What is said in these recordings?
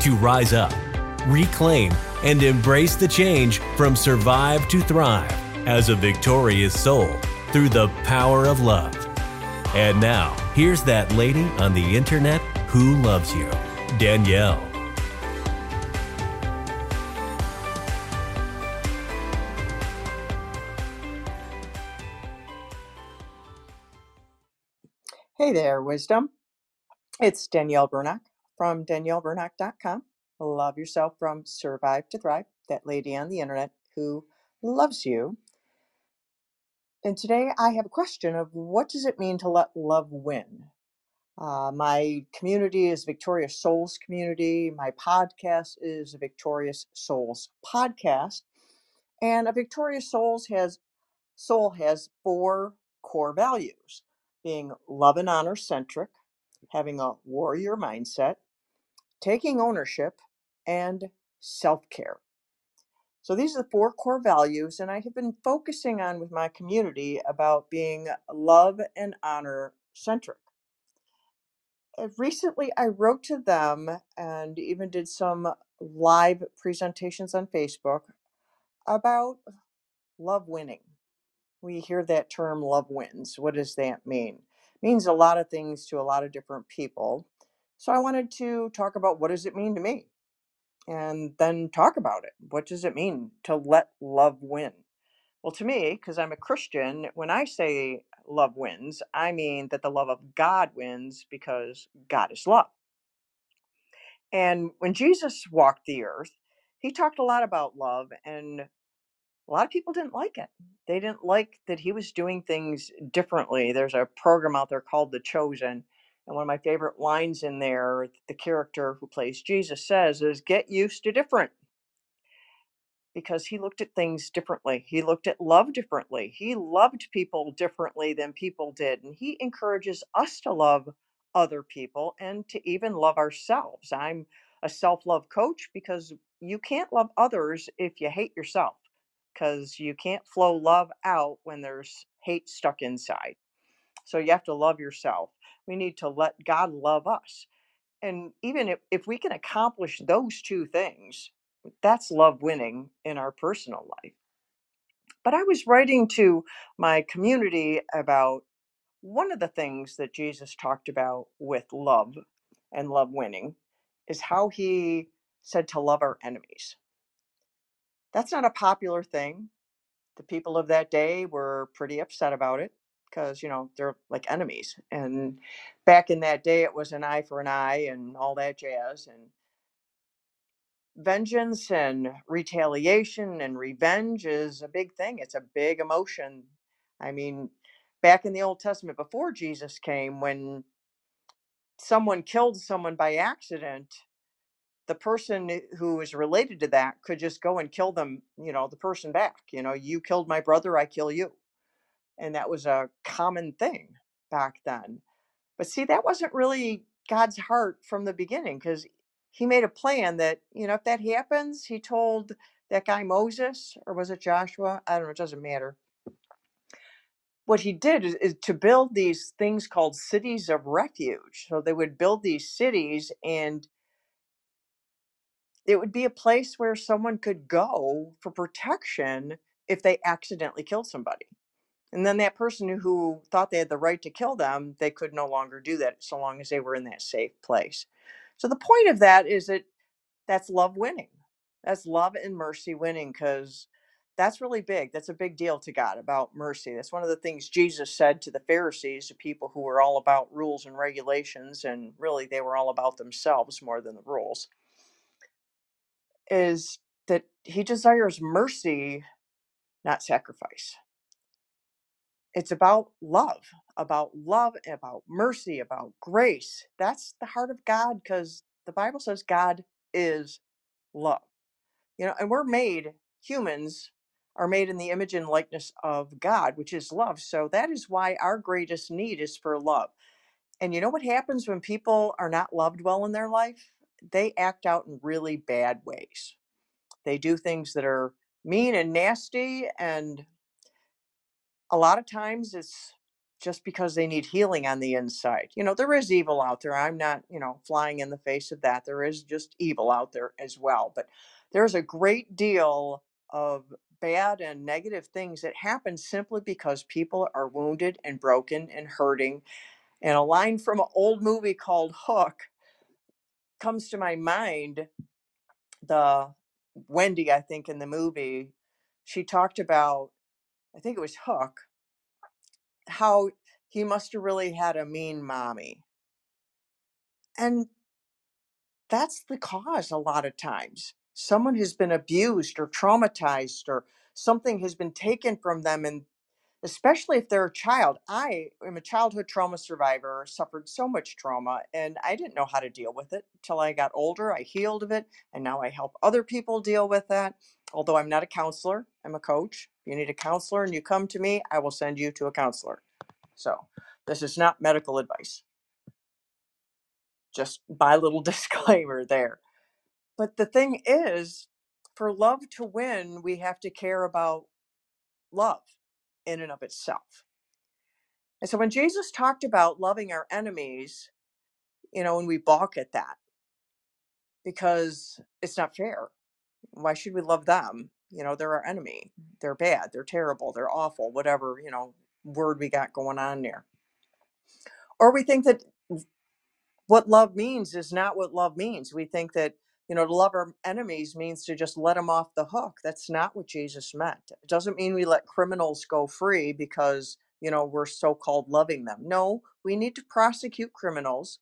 to rise up, reclaim, and embrace the change from survive to thrive as a victorious soul through the power of love. And now, here's that lady on the internet who loves you, Danielle. Hey there, wisdom. It's Danielle Bernock from daniellebernock.com. Love yourself from survive to thrive, that lady on the internet who loves you. And today I have a question of what does it mean to let love win? Uh, my community is Victorious Souls community. My podcast is a Victorious Souls podcast. And a Victorious Souls has soul has four core values being love and honor centric, having a warrior mindset, taking ownership, and self care. So these are the four core values, and I have been focusing on with my community about being love and honor centric. Uh, Recently, I wrote to them and even did some live presentations on Facebook about love winning. We hear that term love wins. What does that mean? It means a lot of things to a lot of different people. So I wanted to talk about what does it mean to me? and then talk about it. What does it mean to let love win? Well, to me, because I'm a Christian, when I say love wins, I mean that the love of God wins because God is love. And when Jesus walked the earth, he talked a lot about love, and a lot of people didn't like it. They didn't like that he was doing things differently. There's a program out there called The Chosen. And one of my favorite lines in there, the character who plays Jesus says, is get used to different because he looked at things differently. He looked at love differently. He loved people differently than people did. And he encourages us to love other people and to even love ourselves. I'm a self love coach because you can't love others if you hate yourself, because you can't flow love out when there's hate stuck inside. So you have to love yourself. We need to let God love us. And even if, if we can accomplish those two things, that's love winning in our personal life. But I was writing to my community about one of the things that Jesus talked about with love and love winning is how he said to love our enemies. That's not a popular thing. The people of that day were pretty upset about it because, you know, they're like enemies. And back in that day, it was an eye for an eye and all that jazz. And vengeance and retaliation and revenge is a big thing. It's a big emotion. I mean, back in the Old Testament before Jesus came, when someone killed someone by accident, the person who was related to that could just go and kill them, you know, the person back. You know, you killed my brother, I kill you. And that was a common thing back then. But see, that wasn't really God's heart from the beginning because he made a plan that, you know, if that happens, he told that guy Moses, or was it Joshua? I don't know, it doesn't matter. What he did is, is to build these things called cities of refuge. So they would build these cities and it would be a place where someone could go for protection if they accidentally killed somebody. And then that person who- thought they had the right to kill them, they could no longer do that so long as they were in that safe place. So the point of that is that that's love winning. That's love and mercy winning because that's really big. That's a big deal to God about mercy. That's one of the things Jesus said to the Pharisees, to people who were all about rules and regulations, and really they were all about themselves more than the rules, is that he desires mercy, not sacrifice. It's about love, about love, about mercy, about grace. That's the heart of God because the Bible says God is love. You know, and we're made, humans are made in the image and likeness of God, which is love. So that is why our greatest need is for love. And you know what happens when people are not loved well in their life? They act out in really bad ways. They do things that are mean and nasty and a lot of times it's just because they need healing on the inside. You know, there is evil out there. I'm not, you know, flying in the face of that. There is just evil out there as well. But there's a great deal of bad and negative things that happen simply because people are wounded and broken and hurting. And a line from an old movie called Hook comes to my mind. The Wendy, I think, in the movie, she talked about, I think it was Hook, how he must have really had a mean mommy. And that's the cause a lot of times. Someone has been abused or traumatized or something has been taken from them and especially if they're a child. I am a childhood trauma survivor, suffered so much trauma and I didn't know how to deal with it till I got older. I healed of it and now I help other people deal with that. Although I'm not a counselor, I'm a coach. If you need a counselor and you come to me, I will send you to a counselor. So, this is not medical advice. Just my little disclaimer there. But the thing is, for love to win, we have to care about love in and of itself. And so when Jesus talked about loving our enemies, you know, and we balk at that because it's not fair. Why should we love them? You know, they're our enemy. Mm. They're bad. They're terrible. They're awful. Whatever, you know, word we got going on there. Or we think that what love means is not what love means. We think that, you know, to love our enemies means to just let them off the hook. That's not what Jesus meant. It doesn't mean we let criminals go free because, you know, we're so called loving them. No, we need to prosecute criminals,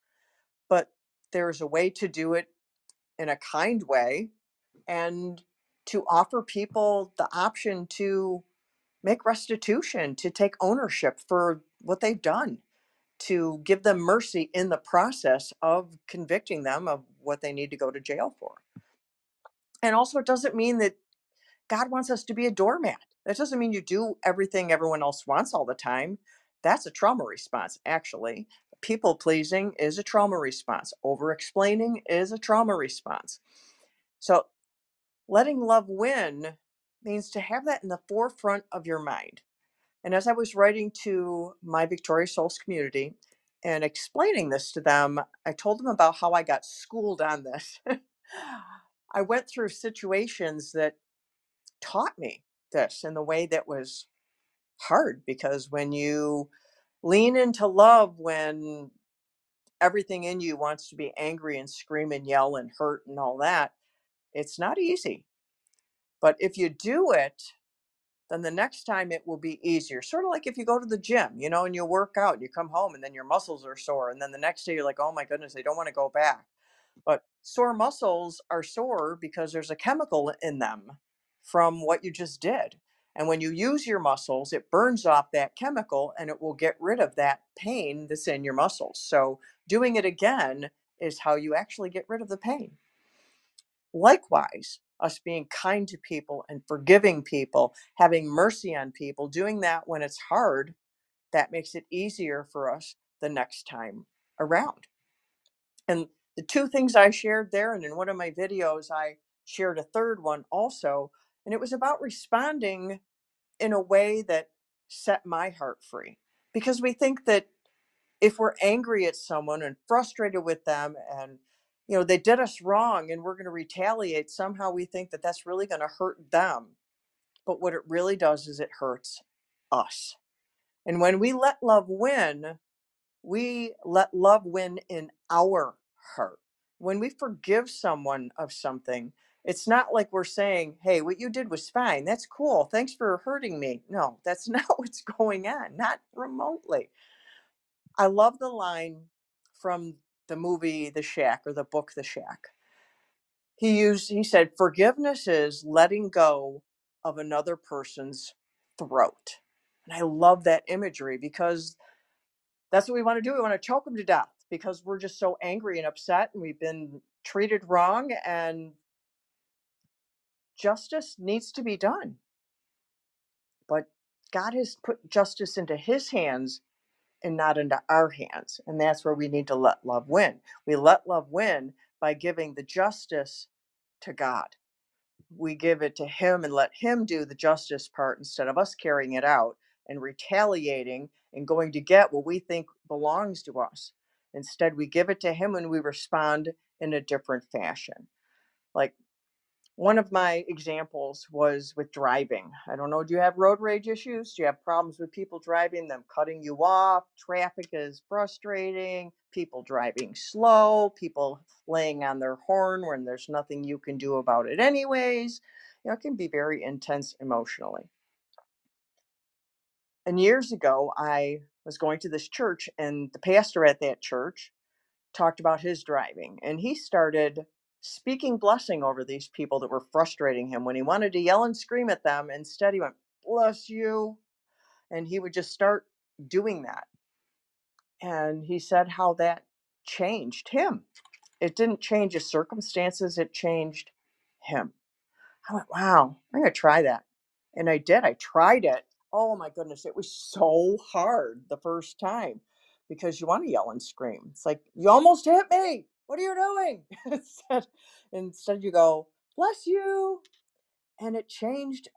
but there's a way to do it in a kind way and to offer people the option to make restitution, to take ownership for what they've done to give them mercy in the process of convicting them of what they need to go to jail for. And also, it doesn't mean that God wants us to be a doormat. That doesn't mean you do everything everyone else wants all the time. That's a trauma response, actually. People pleasing is a trauma response. Over explaining is a trauma response. So, letting love win means to have that in the forefront of your mind. And as I was writing to my Victorious Souls community and explaining this to them, I told them about how I got schooled on this. I went through situations that taught me this in the way that was hard because when you lean into love, when everything in you wants to be angry and scream and yell and hurt and all that, it's not easy. But if you do it then the next time it will be easier. Sort of like if you go to the gym, you know, and you work out, you come home and then your muscles are sore. And then the next day you're like, oh my goodness, I don't want to go back. But sore muscles are sore because there's a chemical in them from what you just did. And when you use your muscles, it burns off that chemical and it will get rid of that pain that's in your muscles. So doing it again is how you actually get rid of the pain. Likewise, us being kind to people and forgiving people, having mercy on people, doing that when it's hard, that makes it easier for us the next time around. And the two things I shared there, and in one of my videos, I shared a third one also, and it was about responding in a way that set my heart free. Because we think that if we're angry at someone and frustrated with them and you know, they did us wrong and we're going to retaliate. Somehow we think that that's really going to hurt them. But what it really does is it hurts us. And when we let love win, we let love win in our heart. When we forgive someone of something, it's not like we're saying, hey, what you did was fine. That's cool. Thanks for hurting me. No, that's not what's going on, not remotely. I love the line from the movie The Shack or the book The Shack. He used he said forgiveness is letting go of another person's throat. And I love that imagery because that's what we want to do. We want to choke them to death because we're just so angry and upset and we've been treated wrong and justice needs to be done. But God has put justice into his hands and not into our hands. And that's where we need to let love win. We let love win by giving the justice to God. We give it to him and let him do the justice part instead of us carrying it out and retaliating and going to get what we think belongs to us. Instead, we give it to him and we respond in a different fashion. Like one of my examples was with driving. I don't know, do you have road rage issues? Do you have problems with people driving, them cutting you off? Traffic is frustrating, people driving slow, people laying on their horn when there's nothing you can do about it, anyways. You know, it can be very intense emotionally. And years ago, I was going to this church, and the pastor at that church talked about his driving, and he started speaking blessing over these people that were frustrating him. When he wanted to yell and scream at them, instead he went, Bless you. And he would just start doing that. And he said how that changed him. It didn't change his circumstances, it changed him. I went, Wow, I'm going to try that. And I did. I tried it. Oh my goodness, it was so hard the first time because you want to yell and scream. It's like, You almost hit me what are you doing? instead, instead, you go, bless you. And it changed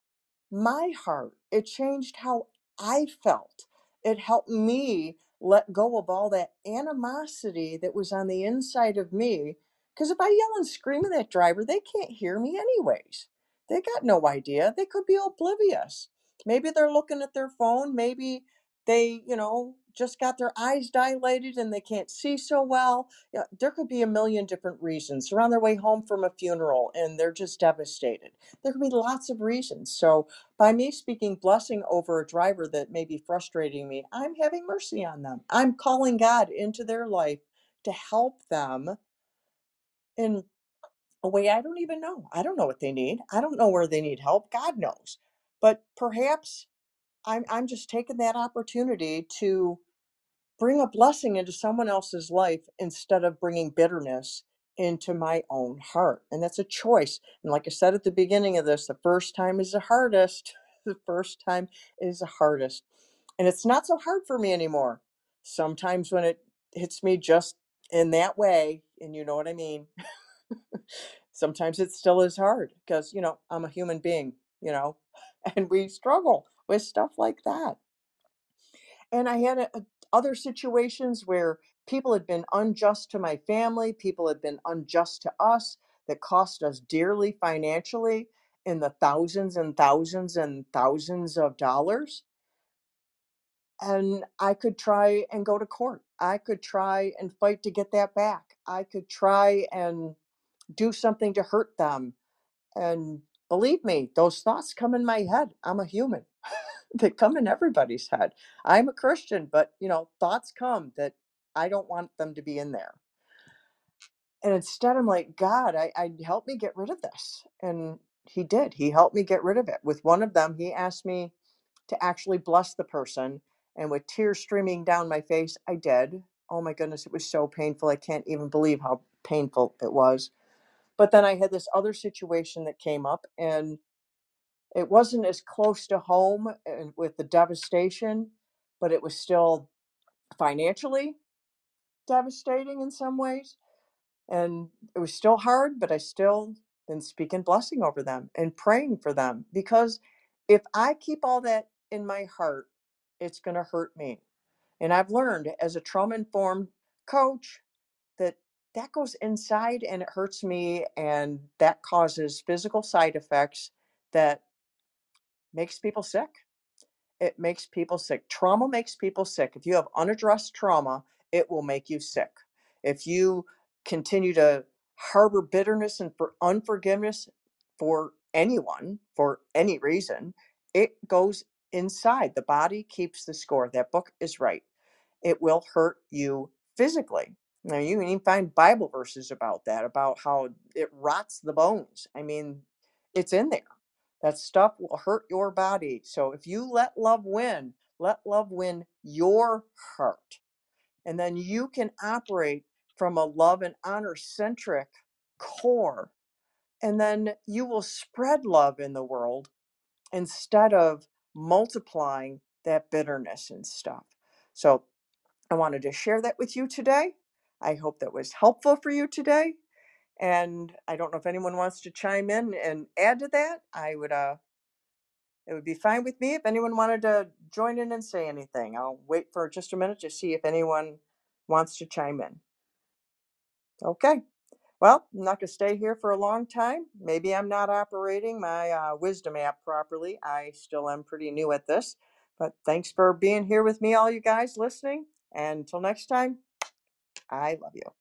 my heart. It changed how I felt. It helped me let go of all that animosity that was on the inside of me. Because if I yell and scream at that driver, they can't hear me anyways. They got no idea. They could be oblivious. Maybe they're looking at their phone. Maybe they, you know, just got their eyes dilated and they can't see so well. Yeah, there could be a million different reasons. They're on their way home from a funeral and they're just devastated. There could be lots of reasons. So, by me speaking blessing over a driver that may be frustrating me, I'm having mercy on them. I'm calling God into their life to help them in a way I don't even know. I don't know what they need. I don't know where they need help. God knows. But perhaps I'm I'm just taking that opportunity to bring a blessing into someone else's life instead of bringing bitterness into my own heart. And that's a choice. And like I said at the beginning of this, the first time is the hardest. The first time is the hardest. And it's not so hard for me anymore. Sometimes when it hits me just in that way, and you know what I mean, sometimes it still is hard because, you know, I'm a human being, you know, and we struggle with stuff like that. And I had a, a, other situations where people had been unjust to my family, people had been unjust to us that cost us dearly financially in the thousands and thousands and thousands of dollars. And I could try and go to court. I could try and fight to get that back. I could try and do something to hurt them. And believe me, those thoughts come in my head. I'm a human. They come in everybody's head. I'm a Christian, but you know, thoughts come that I don't want them to be in there. And instead, I'm like, God, I, I help me get rid of this. And he did. He helped me get rid of it. With one of them, he asked me to actually bless the person. And with tears streaming down my face, I did. Oh my goodness, it was so painful. I can't even believe how painful it was. But then I had this other situation that came up, and it wasn't as close to home with the devastation, but it was still financially devastating in some ways. And it was still hard, but I still been speaking blessing over them and praying for them because if I keep all that in my heart, it's going to hurt me. And I've learned as a trauma informed coach that that goes inside and it hurts me and that causes physical side effects that makes people sick. It makes people sick. Trauma makes people sick. If you have unaddressed trauma, it will make you sick. If you continue to harbor bitterness and for unforgiveness for anyone for any reason, it goes inside. The body keeps the score. That book is right. It will hurt you physically. Now, you can even find Bible verses about that, about how it rots the bones. I mean, it's in there. That stuff will hurt your body. So if you let love win, let love win your heart. And then you can operate from a love and honor centric core. And then you will spread love in the world instead of multiplying that bitterness and stuff. So I wanted to share that with you today. I hope that was helpful for you today. And I don't know if anyone wants to chime in and add to that. I would uh it would be fine with me if anyone wanted to join in and say anything. I'll wait for just a minute to see if anyone wants to chime in. Okay. Well, I'm not going to stay here for a long time. Maybe I'm not operating my uh, wisdom app properly. I still am pretty new at this. But thanks for being here with me, all you guys listening. And until next time, I love you.